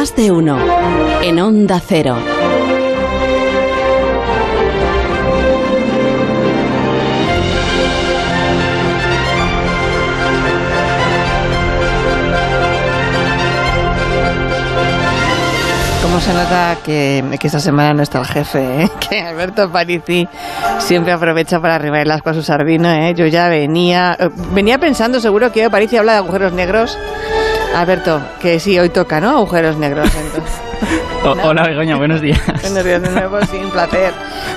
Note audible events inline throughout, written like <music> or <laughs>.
Más de uno. En Onda Cero. ¿Cómo se nota que, que esta semana no está el jefe? ¿eh? <laughs> Que Alberto Parisi siempre aprovecha para arribarlas con su sardina. ¿eh? Yo ya venía eh, venía pensando, seguro que Parisi habla de agujeros negros. Alberto, que sí, hoy toca, ¿no? Agujeros negros, entonces. <laughs> O- Hola, Begoña, buenos días. <laughs> Buenos días de nuevo, sí, un placer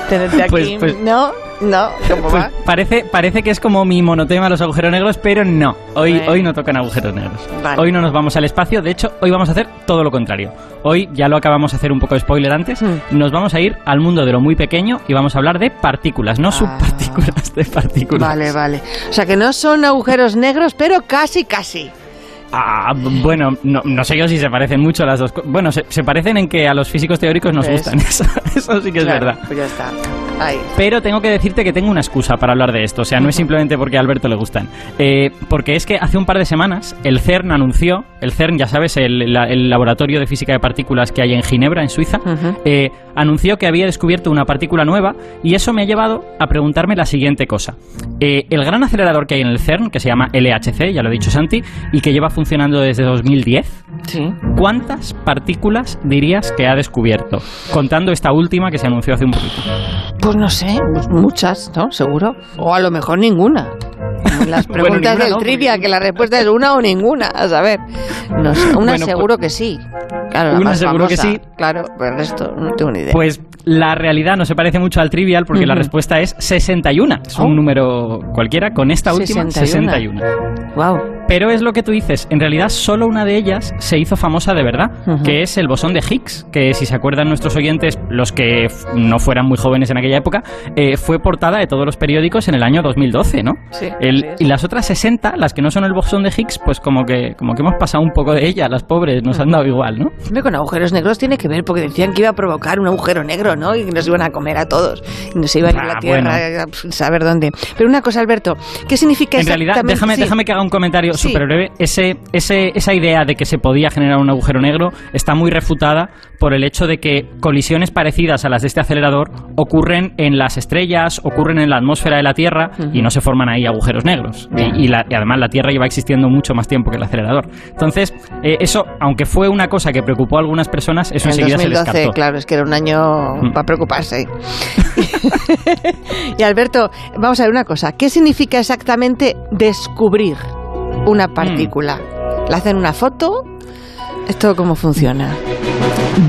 tenerte aquí. Pues- pues- no, no, ¿cómo Pues va? parece, parece que es como mi monotema los agujeros negros, pero no. Hoy, Bueno. hoy no tocan agujeros negros. Vale. Hoy no nos vamos al espacio, de hecho, hoy vamos a hacer todo lo contrario. Hoy, ya lo acabamos de hacer un poco de spoiler antes, Mm. nos vamos a ir al mundo de lo muy pequeño y vamos a hablar de partículas, no Ah. subpartículas de partículas. Vale, vale. O sea, que no son agujeros negros, pero casi, casi. Ah, bueno, no, no sé yo si se parecen mucho las dos. Bueno, se, se parecen en que a los físicos teóricos nos gustan, <laughs> eso, eso sí que es Claro, verdad. Pues ya está. Ahí. Pero tengo que decirte que tengo una excusa para hablar de esto. O sea, no es simplemente porque a Alberto le gustan. Eh, porque es que hace un par de semanas el CERN anunció, el CERN, ya sabes, el, la- el laboratorio de física de partículas que hay en Ginebra, en Suiza, Ujú. eh, anunció que había descubierto una partícula nueva y eso me ha llevado a preguntarme la siguiente cosa. Eh, el gran acelerador que hay en el CERN, que se llama LHC, ya lo ha dicho Santi, y que lleva funcionando desde 2010, Sí. ¿cuántas partículas dirías que ha descubierto? Contando esta última que se anunció hace un poquito. Pues no sé, muchas, ¿no? Seguro. O a lo mejor ninguna. Como Las <laughs> Bueno, preguntas ninguna del no, trivia, porque- que la respuesta es una o ninguna. A saber. No sé, una Bueno, seguro que sí. Claro, la Una seguro que sí. Claro, pero el resto no tengo ni idea. Pues la realidad no se parece mucho al trivial porque la respuesta es 61. Es un Oh. número cualquiera. Con esta última, 61. 61. wow. Pero es lo que tú dices. En realidad, solo una de ellas se hizo famosa de verdad, que es el bosón de Higgs, que si se acuerdan nuestros oyentes, los que no fueran muy jóvenes en aquella época, eh, fue portada de todos los periódicos en el año 2012, ¿no? Sí, El- y las otras 60, las que no son el bosón de Higgs, pues como que, como que hemos pasado un poco de ellas, las pobres, nos han dado igual, ¿no? Con agujeros negros tiene que ver, porque decían que iba a provocar un agujero negro, ¿no? Y que nos iban a comer a todos. Y nos iban a ir a la Ah, Tierra, a saber dónde. Pero una cosa, Alberto, ¿qué significa En realidad, exactamente? déjame, Sí. déjame que haga un comentario Sí. súper breve. Ese, ese, esa idea de que se podía generar un agujero negro está muy refutada por el hecho de que colisiones parecidas a las de este acelerador ocurren en las estrellas, ocurren en la atmósfera de la Tierra y no se forman ahí agujeros negros. Y, y la- y además la Tierra lleva existiendo mucho más tiempo que el acelerador. Entonces, eh, eso, aunque fue una cosa que preocupó a algunas personas, eso En enseguida se 2012, descartó. claro, es que era un año Mm. para preocuparse. <laughs> y Alberto, vamos a ver una cosa. ¿Qué significa exactamente descubrir una Mm. partícula? ¿La hacen una foto? ¿Esto cómo funciona?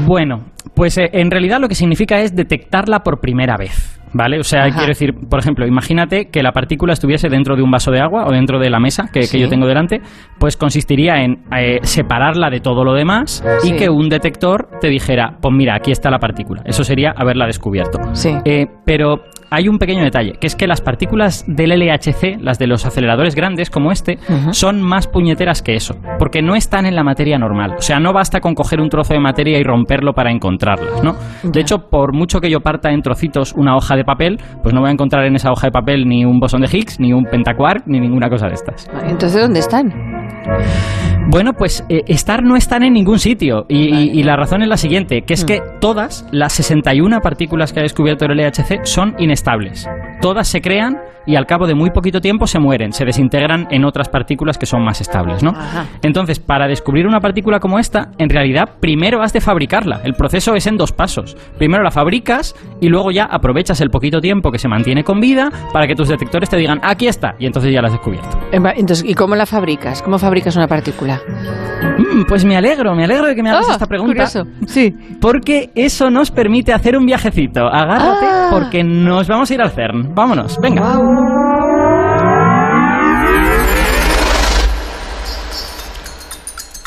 Bueno, pues eh, en realidad lo que significa es detectarla por primera vez. ¿Vale? O sea, Ajá. quiero decir, por ejemplo, imagínate que la partícula estuviese dentro de un vaso de agua o dentro de la mesa que, yo tengo delante, pues consistiría en eh, separarla de todo lo demás Sí. y que un detector te dijera, pues mira, aquí está la partícula. Eso sería haberla descubierto. Sí. Eh, pero hay un pequeño detalle, que es que las partículas del LHC, las de los aceleradores grandes como este, son más puñeteras que eso, porque no están en la materia normal. O sea, no basta con coger un trozo de materia y romperlo para encontrarlas, ¿no? De hecho, por mucho que yo parta en trocitos una hoja de papel, pues no voy a encontrar en esa hoja de papel ni un bosón de Higgs, ni un pentaquark, ni ninguna cosa de estas. Entonces, ¿dónde están? Bueno, pues eh, estar no están en ningún sitio. Y, y- y la razón es la siguiente, que es Mm. que todas las 61 partículas que ha descubierto el LHC son inestables. Todas se crean y al cabo de muy poquito tiempo se mueren, se desintegran en otras partículas que son más estables, ¿no? Ajá. Entonces, para descubrir una partícula como esta, en realidad primero has de fabricarla. El proceso es en dos pasos. Primero la fabricas y luego ya aprovechas el poquito tiempo que se mantiene con vida para que tus detectores te digan, aquí está, y entonces ya la has descubierto. Entonces, ¿y cómo la fabricas? ¿Cómo fabricas una partícula? Mm, pues me alegro, me alegro de que me hagas Ah, esta pregunta. curioso. Sí. Porque eso nos permite hacer un viajecito. Agárrate Ah. porque nos vamos a ir al CERN. Vámonos, venga.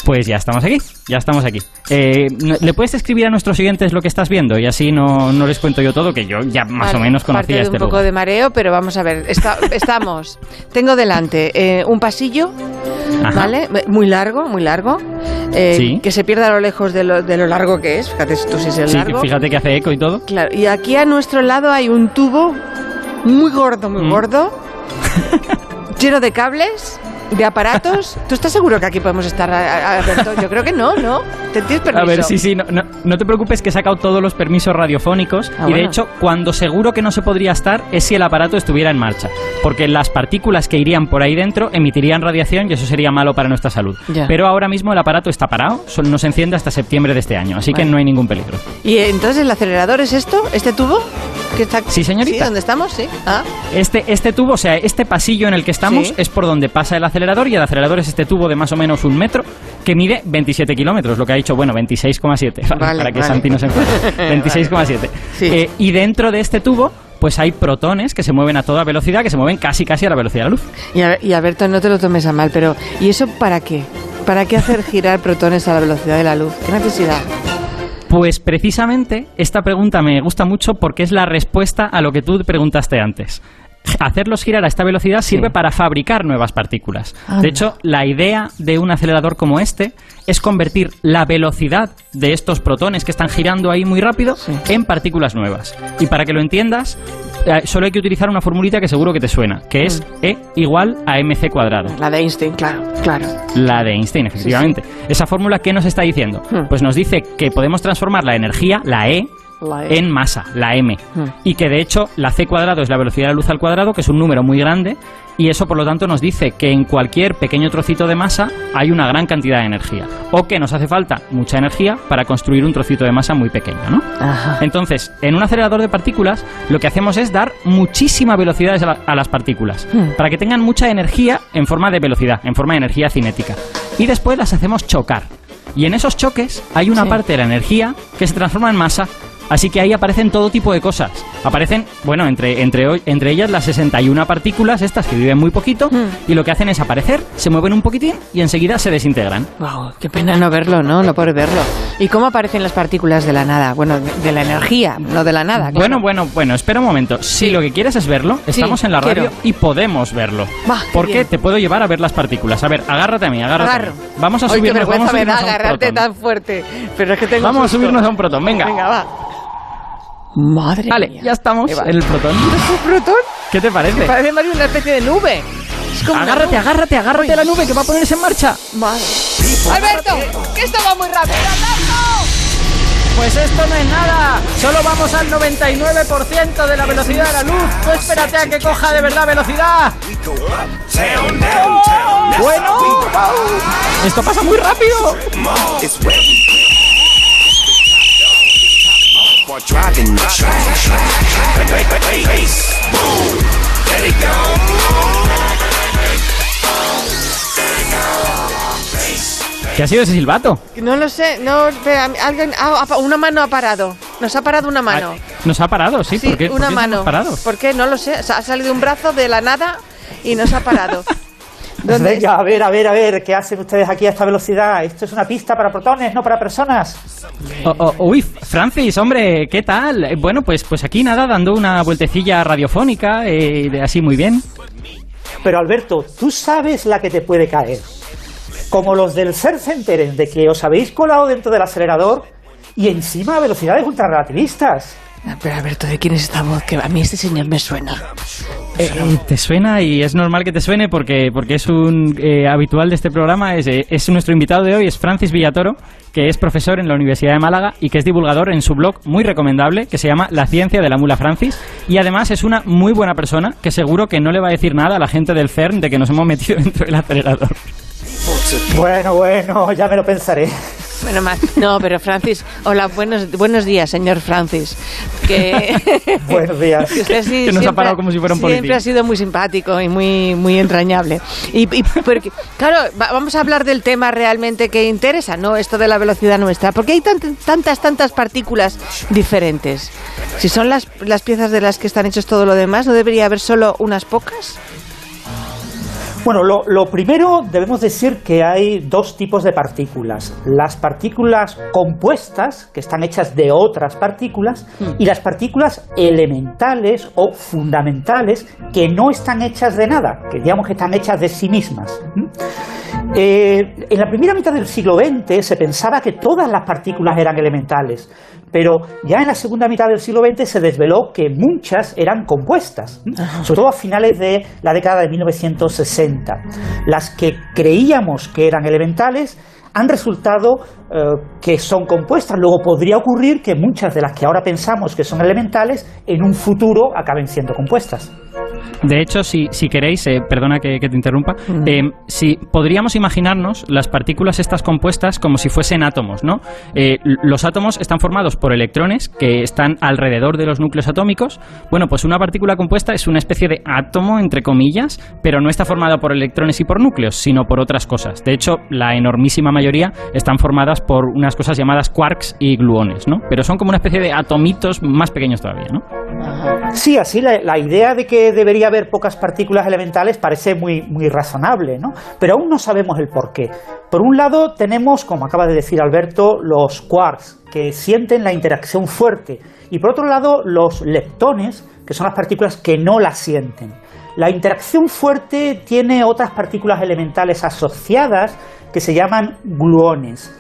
Pues ya estamos aquí, ya estamos aquí. Eh, ¿Le puedes escribir a nuestros siguientes lo que estás viendo? Y así no, no les cuento yo todo, que yo ya más Vale, o menos conocía este un poco lugar. de mareo, pero vamos a ver. Está- <laughs> estamos. Tengo delante eh, un pasillo, Ajá. ¿vale? Muy largo, muy largo. eh, Sí. Que se pierda a lo lejos de lo, de lo largo que es. Fíjate tú si es el Sí, largo. fíjate que hace eco y todo. Claro. Y aquí a nuestro lado hay un tubo muy gordo, muy Mm. gordo, <laughs> lleno de cables, de aparatos. ¿Tú estás seguro que aquí podemos estar, Alberto? Yo creo que no, ¿no? ¿Te tienes permiso? A ver, sí, sí, no, no, no te preocupes que he sacado todos los permisos radiofónicos Ah, y de hecho cuando seguro que no se podría estar es si el aparato estuviera en marcha, porque las partículas que irían por ahí dentro emitirían radiación y eso sería malo para nuestra salud. Ya. Pero ahora mismo el aparato está parado, no se enciende hasta septiembre de este año, así que no hay ningún peligro. ¿Y entonces el acelerador es esto? ¿Este tubo? Está... Sí, señorita. ¿Sí? ¿Dónde estamos? Sí. Ah, Este, este tubo, o sea, este pasillo en el que estamos Sí. es por donde pasa el acelerador y el acelerador es este tubo de más o menos un metro que mide 27 kilómetros, lo que ha dicho, bueno, 26,7, para, <laughs> Vale, para que vale. Santi no se <laughs> enfade. 26,7. Sí. Eh, y dentro de este tubo, pues hay protones que se mueven a toda velocidad, que se mueven casi casi a la velocidad de la luz. y, a, y Alberto, no te lo tomes a mal, pero ¿y eso para qué? ¿Para qué hacer girar protones a la velocidad de la luz? ¿Qué necesidad? Pues precisamente esta pregunta me gusta mucho porque es la respuesta a lo que tú preguntaste antes. Hacerlos girar a esta velocidad sirve para fabricar nuevas partículas. Anda. De hecho, la idea de un acelerador como este es convertir la velocidad de estos protones que están girando ahí muy rápido Sí. en partículas nuevas. Y para que lo entiendas, eh, solo hay que utilizar una formulita que seguro que te suena, que es Mm. E igual a mc cuadrado. La de Einstein, claro, claro. La de Einstein, efectivamente. Esa fórmula, ¿qué nos está diciendo? Hmm. Pues nos dice que podemos transformar la energía, La E. en masa, la M. Hmm. Y que de hecho la C cuadrado es la velocidad de la luz al cuadrado, que es un número muy grande, y eso por lo tanto nos dice que en cualquier pequeño trocito de masa hay una gran cantidad de energía. O que nos hace falta mucha energía para construir un trocito de masa muy pequeño, ¿no? Ajá. Entonces, en un acelerador de partículas, lo que hacemos es dar muchísima velocidad a la- a las partículas, Hmm. para que tengan mucha energía en forma de velocidad, en forma de energía cinética. Y después las hacemos chocar. Y en esos choques hay una Sí. parte de la energía que se transforma en masa. Así que ahí aparecen todo tipo de cosas. Aparecen, bueno, entre, entre, hoy- entre ellas las 61 partículas, estas que viven muy poquito, Hmm. y lo que hacen es aparecer, se mueven un poquitín y enseguida se desintegran. Wow, qué pena no verlo, ¿no? No poder verlo. ¿Y cómo aparecen las partículas de la nada? Bueno, de de la energía, no de la nada. claro. Bueno, bueno, bueno, espera un momento. Si lo que quieres es verlo, estamos en la radio quiero. y podemos verlo. Va, qué Porque bien. te puedo llevar a ver las partículas. A ver, agárrate a mí, agárrate. a Agarro. Vamos a qué subirnos, vamos a subirnos a un protón. tan fuerte. Pero es que tengo Vamos a susto. subirnos a un protón, venga. Venga, va. Madre Vale, mía. ya estamos en el protón. ¿Es un protón? ¿Qué te parece? Parece más una especie de nube. Es como Agárrate, nube. agárrate, agárrate a la nube que va a ponerse en marcha. Madre. Alberto, que esto va muy rápido. ¡Alberto! Pues esto no es nada. Solo vamos al 99% de la velocidad de la luz. Tú espérate a que coja de verdad velocidad. Bueno, esto pasa muy rápido. Driving the track. Boom. Let it go. ¿Qué ha sido ese silbato? No lo sé, no, espera, alguien, ah, una mano ha parado. Nos ha parado una mano. Ah, Nos ha parado, sí. Sí, ¿Por qué? ¿Por una qué mano. parado? ¿Por qué? No lo sé. O sea, ha salido un brazo de la nada y nos ha parado. <laughs> ¿Dónde Venga, a ver, a ver, a ver, ¿qué hacen ustedes aquí a esta velocidad? Esto es una pista para protones, no para personas. Oh, oh, uy, Francis, hombre, ¿qué tal? Eh, Bueno, pues, pues aquí nada, dando una vueltecilla radiofónica, eh, así muy bien. Pero Alberto, tú sabes la que te puede caer. Como los del CERN se enteren de que os habéis colado dentro del acelerador y encima a velocidades ultrarrelativistas. Pero Alberto, ¿de quién es esta voz? Que a mí este señor me suena. Eh, te suena y es normal que te suene porque, porque es un eh, habitual de este programa. Es, eh, es nuestro invitado de hoy, es Francis Villatoro, que es profesor en la Universidad de Málaga y que es divulgador en su blog muy recomendable que se llama La ciencia de la mula Francis. Y además es una muy buena persona que seguro que no le va a decir nada a la gente del CERN de que nos hemos metido <laughs> dentro del acelerador. Bueno, bueno, ya me lo pensaré. Bueno, más. No, pero Francis, hola, buenos, buenos días, señor Francis. Que, <laughs> Buenos días. que usted sí Que nos ha siempre- parado como si fuera un Siempre ha sido muy simpático y muy, muy entrañable. Y, y porque, claro, va- vamos a hablar del tema realmente que interesa, ¿no? Esto de la velocidad nuestra. Porque hay tant- tantas, tantas partículas diferentes. Si son las, las piezas de las que están hechos todo lo demás, ¿no debería haber solo unas pocas? Bueno, lo, lo primero debemos decir que hay dos tipos de partículas. Las partículas compuestas, que están hechas de otras partículas, y las partículas elementales o fundamentales, que no están hechas de nada, que digamos que están hechas de sí mismas. ¿Mm? Eh, en la primera mitad del siglo XX se pensaba que todas las partículas eran elementales, pero ya en la segunda mitad del siglo XX se desveló que muchas eran compuestas, sobre todo a finales de la década de 1960. Las que creíamos que eran elementales han resultado eh, que son compuestas. Luego podría ocurrir que muchas de las que ahora pensamos que son elementales, en un futuro acaben siendo compuestas. De hecho, si, si queréis, eh, perdona que, que te interrumpa, eh, si podríamos imaginarnos las partículas estas compuestas como si fuesen átomos, ¿no? Eh, los átomos están formados por electrones que están alrededor de los núcleos atómicos. Bueno, pues una partícula compuesta es una especie de átomo, entre comillas, pero no está formada por electrones y por núcleos, sino por otras cosas. De hecho, la enormísima mayoría están formadas por unas cosas llamadas quarks y gluones, ¿no? Pero son como una especie de atomitos más pequeños todavía, ¿no? Sí, así la, la idea de que debería haber pocas partículas elementales parece muy, muy razonable, ¿no? Pero aún no sabemos el por qué. Por un lado tenemos, como acaba de decir Alberto, los quarks, que sienten la interacción fuerte. Y por otro lado, los leptones, que son las partículas que no la sienten. La interacción fuerte tiene otras partículas elementales asociadas que se llaman gluones.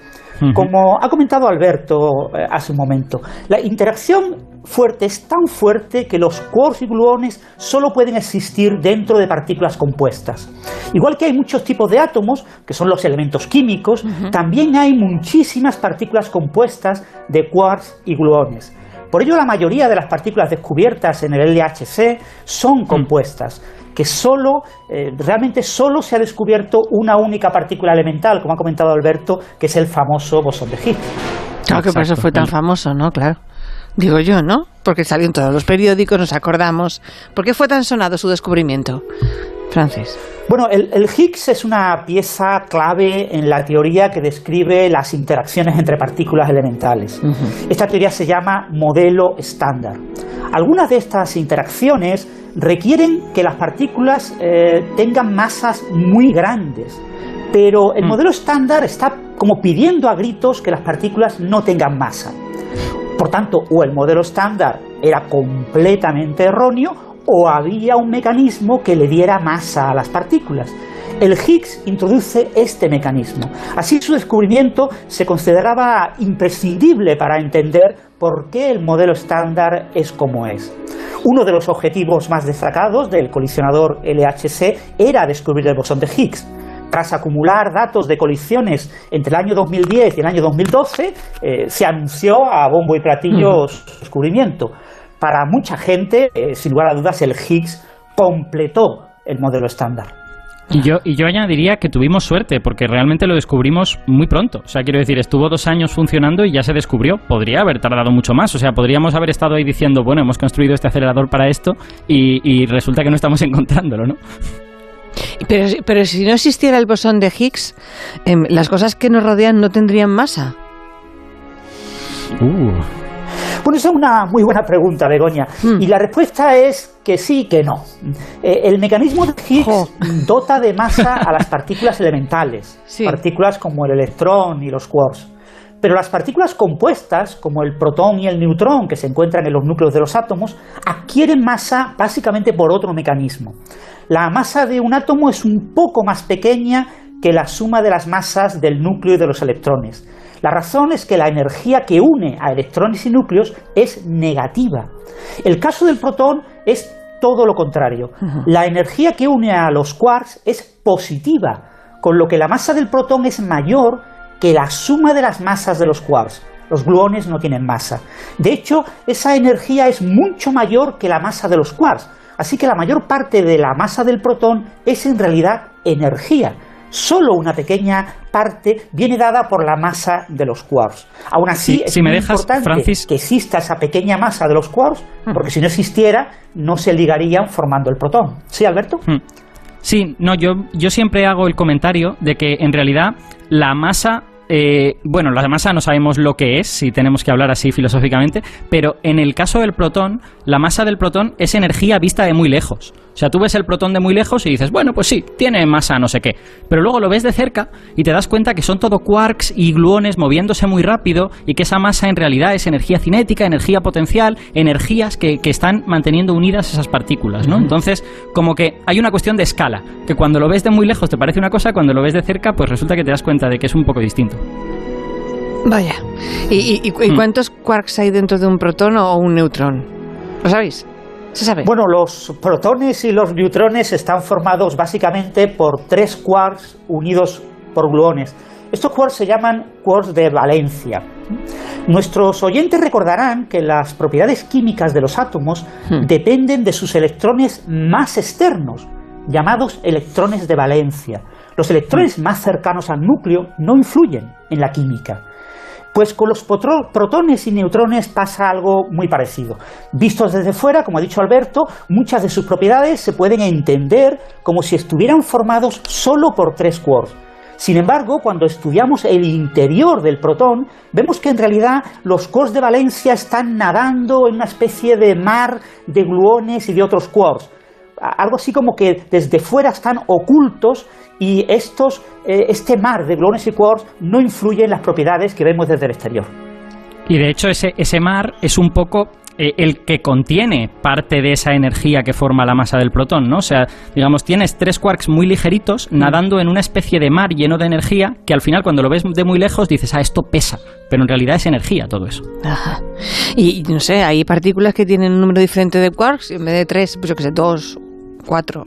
Como ha comentado Alberto eh, hace un momento, la interacción fuerte es tan fuerte que los quarks y gluones solo pueden existir dentro de partículas compuestas. Igual que hay muchos tipos de átomos, que son los elementos químicos, también hay muchísimas partículas compuestas de quarks y gluones. Por ello, la mayoría de las partículas descubiertas en el LHC son compuestas que solo, eh, realmente solo se ha descubierto una única partícula elemental, como ha comentado Alberto, que es el famoso bosón de Higgs. Claro que por eso fue tan famoso, ¿no? Claro. Digo yo, ¿no? Porque salió en todos los periódicos, nos acordamos. ¿Por qué fue tan sonado su descubrimiento? Francis. Bueno, el, el Higgs es una pieza clave en la teoría que describe las interacciones entre partículas elementales. Esta teoría se llama modelo estándar. Algunas de estas interacciones requieren que las partículas eh, tengan masas muy grandes, pero el modelo estándar está como pidiendo a gritos que las partículas no tengan masa. Por tanto, o el modelo estándar era completamente erróneo o había un mecanismo que le diera masa a las partículas. El Higgs introduce este mecanismo. Así su descubrimiento se consideraba imprescindible para entender por qué el modelo estándar es como es. Uno de los objetivos más destacados del colisionador LHC era descubrir el bosón de Higgs. Tras acumular datos de colisiones entre el año 2010 y el año 2012, eh, se anunció a bombo y platillo su descubrimiento. Para mucha gente, eh, sin lugar a dudas, el Higgs completó el modelo estándar. Y yo, y yo añadiría que tuvimos suerte, porque realmente lo descubrimos muy pronto. O sea, quiero decir, estuvo dos años funcionando y ya se descubrió. Podría haber tardado mucho más. O sea, podríamos haber estado ahí diciendo, bueno, hemos construido este acelerador para esto y, y resulta que no estamos <laughs> encontrándolo, ¿no? Pero, pero si no existiera el bosón de Higgs, em, las cosas que nos rodean no tendrían masa. Uh. Bueno, esa es una muy buena pregunta, Begoña. Hmm. Y la respuesta es que sí y que no. Eh, el mecanismo de Higgs dota de masa a las partículas <laughs> elementales, Sí. partículas como el electrón y los quarks. Pero las partículas compuestas, como el protón y el neutrón, que se encuentran en los núcleos de los átomos, adquieren masa básicamente por otro mecanismo. La masa de un átomo es un poco más pequeña que la suma de las masas del núcleo y de los electrones. La razón es que la energía que une a electrones y núcleos es negativa. El caso del protón es todo lo contrario. La energía que une a los quarks es positiva, con lo que la masa del protón es mayor que la suma de las masas de los quarks. Los gluones no tienen masa. De hecho, esa energía es mucho mayor que la masa de los quarks. Así que la mayor parte de la masa del protón es en realidad energía. Solo una pequeña parte viene dada por la masa de los quarks. Aún así, Sí, es si me dejas, importante Francis. que exista esa pequeña masa de los quarks, porque si no existiera, no se ligarían formando el protón. ¿Sí, Alberto? Hmm. Sí, no, yo, yo siempre hago el comentario de que en realidad la masa, eh, bueno, la masa no sabemos lo que es, si tenemos que hablar así filosóficamente, pero en el caso del protón, la masa del protón es energía vista de muy lejos. O sea, tú ves el protón de muy lejos y dices, bueno, pues sí, tiene masa no sé qué. Pero luego lo ves de cerca y te das cuenta que son todo quarks y gluones moviéndose muy rápido y que esa masa en realidad es energía cinética, energía potencial, energías que, que están manteniendo unidas esas partículas, ¿no? Entonces, como que hay una cuestión de escala, que cuando lo ves de muy lejos te parece una cosa, cuando lo ves de cerca, pues resulta que te das cuenta de que es un poco distinto. Vaya. ¿Y, y- y- y Hmm. cuántos quarks hay dentro de un protón o un neutrón? ¿Lo sabéis? ¿Se sabe? Bueno, los protones y los neutrones están formados básicamente por tres quarks unidos por gluones. Estos quarks se llaman quarks de valencia. Nuestros oyentes recordarán que las propiedades químicas de los átomos Hmm. dependen de sus electrones más externos, llamados electrones de valencia. Los electrones más cercanos al núcleo no influyen en la química. Pues con los protones y neutrones pasa algo muy parecido. Vistos desde fuera, como ha dicho Alberto, muchas de sus propiedades se pueden entender como si estuvieran formados solo por tres quarks. Sin embargo, cuando estudiamos el interior del protón, vemos que en realidad los quarks de valencia están nadando en una especie de mar de gluones y de otros quarks. Algo así como que desde fuera están ocultos y estos, eh, este mar de gluones y quarks no influye en las propiedades que vemos desde el exterior. Y de hecho ese, ese mar es un poco eh, el que contiene parte de esa energía que forma la masa del protón, ¿no? O sea, digamos, tienes tres quarks muy ligeritos nadando en una especie de mar lleno de energía que al final cuando lo ves de muy lejos dices, ah, esto pesa, pero en realidad es energía todo eso. Ajá. Y no sé, hay partículas que tienen un número diferente de quarks y en vez de tres, pues yo que sé, dos, cuatro,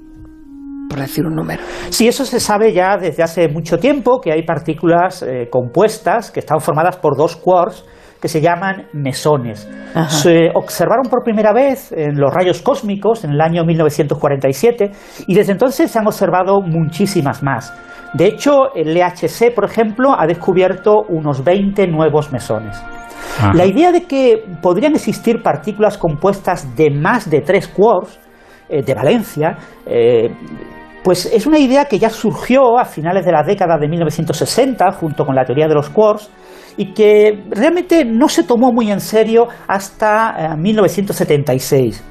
por decir un número. Sí, eso se sabe ya desde hace mucho tiempo, que hay partículas eh, compuestas que están formadas por dos quarks que se llaman mesones. Ajá. Se observaron por primera vez en los rayos cósmicos en el año 1947 y desde entonces se han observado muchísimas más. De hecho, el LHC, por ejemplo, ha descubierto unos 20 nuevos mesones. Ajá. La idea de que podrían existir partículas compuestas de más de tres quarks, eh, de valencia, eh, pues es una idea que ya surgió a finales de la década de 1960 junto con la teoría de los quarks y que realmente no se tomó muy en serio hasta eh, 1976.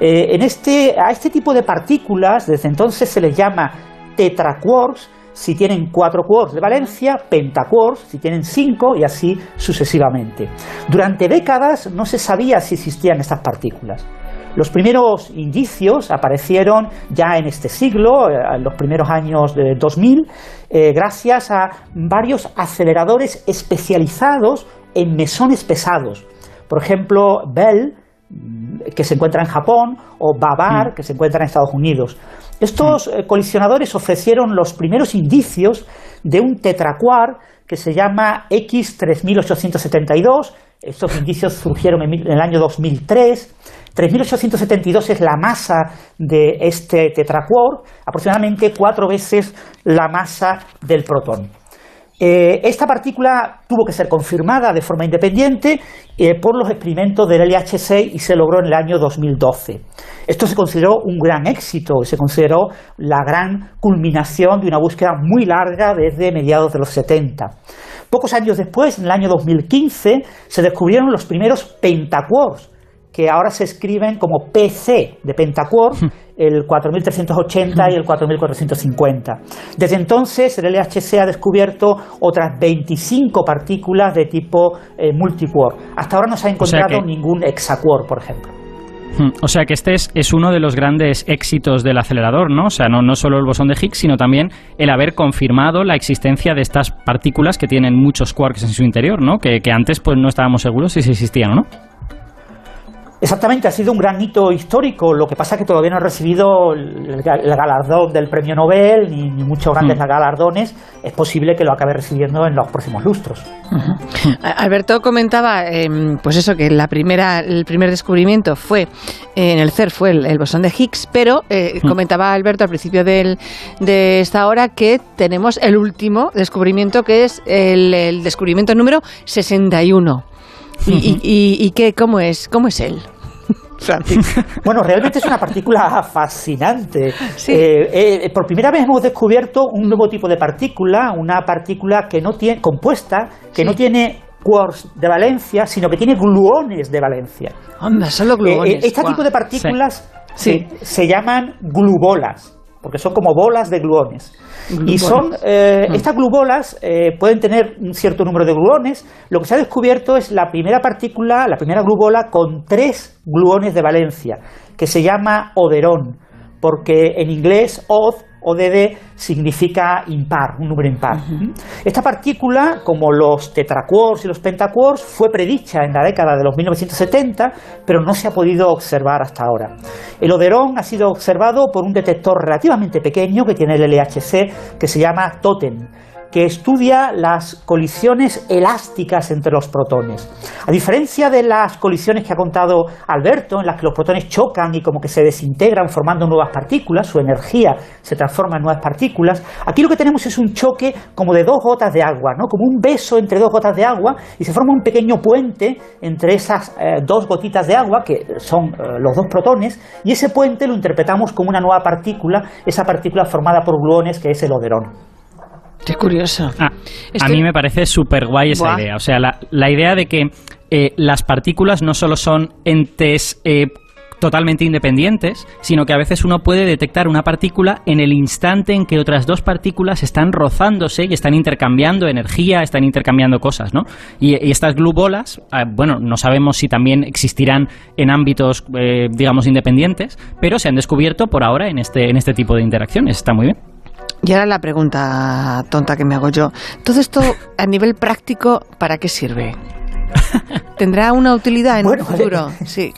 Eh, en este, a este tipo de partículas desde entonces se les llama tetraquarks si tienen cuatro quarks de valencia, pentaquarks si tienen cinco y así sucesivamente. Durante décadas no se sabía si existían estas partículas. Los primeros indicios aparecieron ya en este siglo, eh, en los primeros años de 2000, eh, gracias a varios aceleradores especializados en mesones pesados. Por ejemplo, Bell, mm, que se encuentra en Japón, o Babar, que se encuentra en Estados Unidos. Estos eh, colisionadores ofrecieron los primeros indicios de un tetraquar que se llama X3872. Estos indicios surgieron en, el año 2003. 3872 es la masa de este tetraquark, aproximadamente cuatro veces la masa del protón. Eh, esta partícula tuvo que ser confirmada de forma independiente eh, por los experimentos del LHC y se logró en el año 2012. Esto se consideró un gran éxito se consideró la gran culminación de una búsqueda muy larga desde mediados de los 70. Pocos años después, en el año 2015, se descubrieron los primeros pentaquarks, que ahora se escriben como PC de pentaquark, el 4380 y el 4450. Desde entonces, el LHC ha descubierto otras 25 partículas de tipo eh. Hasta ahora no se ha O sea encontrado que- ningún hexaquark, por ejemplo. Hmm, O sea que este es, es uno de los grandes éxitos del acelerador, ¿no? O sea, no, no solo el bosón de Higgs, sino también el haber confirmado la existencia de estas partículas que tienen muchos quarks en su interior, ¿no? Que, que antes pues no estábamos seguros si existían o no. Exactamente, ha sido un gran hito histórico. Lo que pasa es que todavía no ha recibido el, galardón del premio Nobel ni, ni muchos grandes Hmm. galardones. Es posible que lo acabe recibiendo en los próximos lustros. Alberto comentaba, em, pues eso, que la primera, el primer descubrimiento fue eh, en el CER, fue el, el bosón de Higgs, pero eh, comentaba Alberto al principio del- de esta hora que tenemos el último descubrimiento, que es el, el descubrimiento número 61. ¿Y, y, y, y qué, cómo es, cómo es él? <laughs> Bueno, realmente es una partícula fascinante. Sí. Eh, eh, por primera vez hemos descubierto un nuevo tipo de partícula, una partícula que no tiene compuesta, que Sí. no tiene quarks de valencia, sino que tiene gluones de valencia. Onda, solo Eh, gluones. eh, este tipo de partículas Sí. se, se llaman glubolas, porque son como bolas de gluones. Y son eh, Mm. estas glubolas eh, pueden tener un cierto número de gluones. Lo que se ha descubierto es la primera partícula, la primera glubola con tres gluones de valencia, que se llama oderón, porque en inglés odd ODD significa impar, un número impar. Esta partícula, como los tetraquarks y los pentaquarks, fue predicha en la década de los 1970, pero no se ha podido observar hasta ahora. El oderón ha sido observado por un detector relativamente pequeño que tiene el LHC, que se llama TOTEM, que estudia las colisiones elásticas entre los protones. A diferencia de las colisiones que ha contado Alberto, en las que los protones chocan y como que se desintegran formando nuevas partículas, su energía se transforma en nuevas partículas, aquí lo que tenemos es un choque como de dos gotas de agua, ¿no? como un beso entre dos gotas de agua y se forma un pequeño puente entre esas eh, dos gotitas de agua, que son eh, los dos protones, y ese puente lo interpretamos como una nueva partícula, esa partícula formada por gluones que es el oderón. Qué curioso. Ah, A mí me parece súper guay esa Buah. idea. O sea, la, la idea de que eh, las partículas no solo son entes eh, totalmente independientes, sino que a veces uno puede detectar una partícula en el instante en que otras dos partículas están rozándose y están intercambiando energía, están intercambiando cosas, ¿no? Y, y estas glue bolas, ah, bueno, no sabemos si también existirán en ámbitos, eh, digamos, independientes, pero se han descubierto por ahora en este, en este tipo de interacciones. Está muy bien. Y ahora la pregunta tonta que me hago yo. Todo esto, a nivel práctico, ¿para qué sirve? <laughs> ¿Tendrá una utilidad en Bueno, un futuro? <laughs> Sí.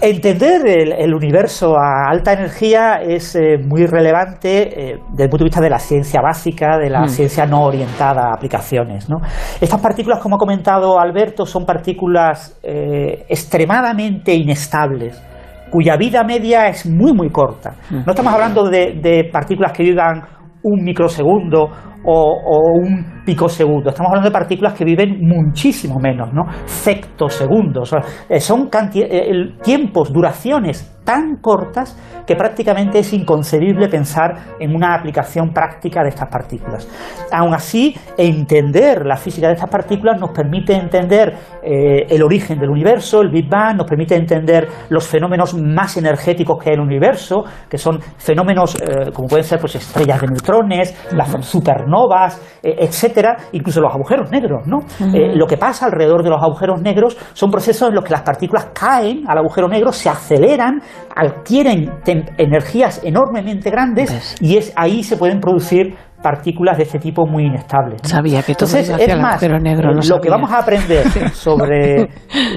Entender el, el universo a alta energía es eh, muy relevante eh, desde el punto de vista de la ciencia básica, de la Mm. ciencia no orientada a aplicaciones. ¿no? Estas partículas, como ha comentado Alberto, son partículas eh, extremadamente inestables cuya vida media es muy muy corta. No estamos hablando de, de partículas que vivan un microsegundo o, o un picosegundo. Estamos hablando de partículas que viven muchísimo menos, ¿no? Sea, eh, son eh, tiempos, duraciones tan cortas que prácticamente es inconcebible pensar en una aplicación práctica de estas partículas. Aún así, entender la física de estas partículas nos permite entender eh, el origen del universo, el Big Bang, nos permite entender los fenómenos más energéticos que hay en el universo, que son fenómenos eh, como pueden ser pues, estrellas de neutrones, las supernovas, eh, etcétera, incluso los agujeros negros. ¿no? Eh, lo que pasa alrededor de los agujeros negros son procesos en los que las partículas caen al agujero negro, se aceleran, adquieren energías enormemente grandes ¿Ves? y es ahí se pueden producir partículas de este tipo muy inestables. ¿no? Sabía que todo Entonces, iba hacia es el más, agujero negro, eh, lo que vamos a aprender <laughs> sobre <laughs>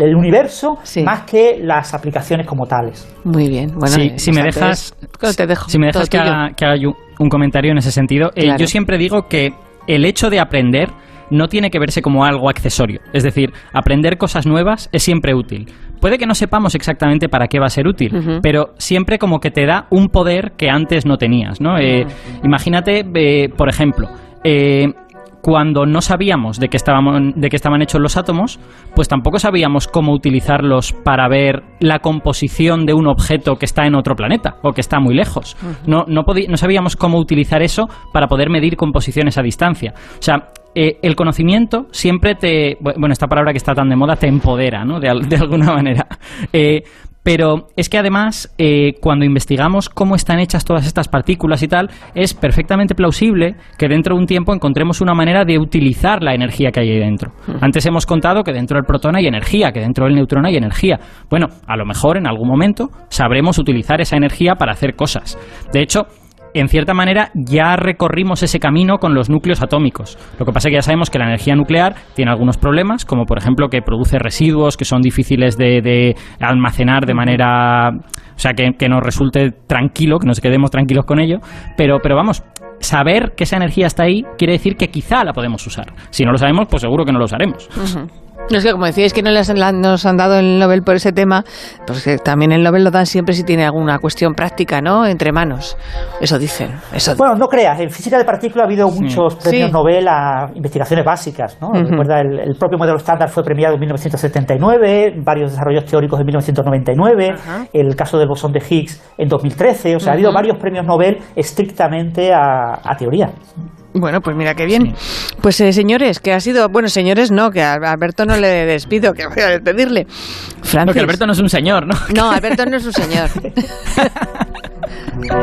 el universo Sí. más que las aplicaciones como tales. Muy bien. Bueno, Sí, eh, si me dejas, es- Claro, te dejo. si me dejas que haga, que haga yo un comentario en ese sentido, eh, yo siempre digo que el hecho de aprender no tiene que verse como algo accesorio. Es decir, aprender cosas nuevas es siempre útil. Puede que no sepamos exactamente para qué va a ser útil, pero siempre como que te da un poder que antes no tenías, ¿no? Eh, imagínate, eh, por ejemplo, eh, cuando no sabíamos de qué, estaban, de qué estaban hechos los átomos, pues tampoco sabíamos cómo utilizarlos para ver la composición de un objeto que está en otro planeta o que está muy lejos. No, no, no sabíamos cómo utilizar eso para poder medir composiciones a distancia. O sea, eh, el conocimiento siempre te... bu- Bueno, esta palabra que está tan de moda te empodera, ¿no? De alguna <laughs> manera. Eh, pero es que además, eh, cuando investigamos cómo están hechas todas estas partículas y tal, es perfectamente plausible que dentro de un tiempo encontremos una manera de utilizar la energía que hay ahí dentro. Antes hemos contado que dentro del protón hay energía, que dentro del neutrón hay energía. Bueno, a lo mejor en algún momento sabremos utilizar esa energía para hacer cosas. De hecho, en cierta manera ya recorrimos ese camino con los núcleos atómicos. Lo que pasa es que ya sabemos que la energía nuclear tiene algunos problemas, como por ejemplo que produce residuos que son difíciles de, almacenar de manera... O sea, que, nos resulte tranquilo, que nos quedemos tranquilos con ello. Pero, pero vamos, saber que esa energía está ahí quiere decir que quizá la podemos usar. Si no lo sabemos, pues seguro que no lo usaremos. Es que como decíais que no les, la- nos han dado el Nobel por ese tema, pues que también el Nobel lo dan siempre si tiene alguna cuestión práctica, ¿no? Entre manos. Eso dicen. Eso Bueno, no creas, en física de partículas ha habido muchos premios Sí. Nobel a investigaciones básicas. ¿no? Recuerda, el, el propio modelo estándar fue premiado en 1979, varios desarrollos teóricos en 1999, Ajá. el caso del bosón de Higgs en 2013. O sea, ha habido varios premios Nobel estrictamente a, a teoría. Bueno, pues mira qué bien. Pues eh, señores, que ha sido, bueno, señores no, que a Alberto no le despido, que voy a despedirle. Francis. Porque Alberto no es un señor, ¿no? No, Alberto no es un señor. <laughs>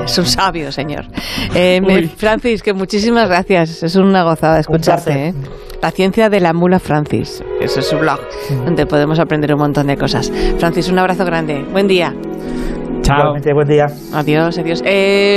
es un sabio señor. Eh, me-. Francis, que muchísimas gracias. Es una gozada escucharte. ¿eh? La ciencia de la mula Francis. Eso es su blog, donde podemos aprender un montón de cosas. Francis, un abrazo grande. Buen día. Chao. Igualmente, buen día. Adiós, adiós. Eh,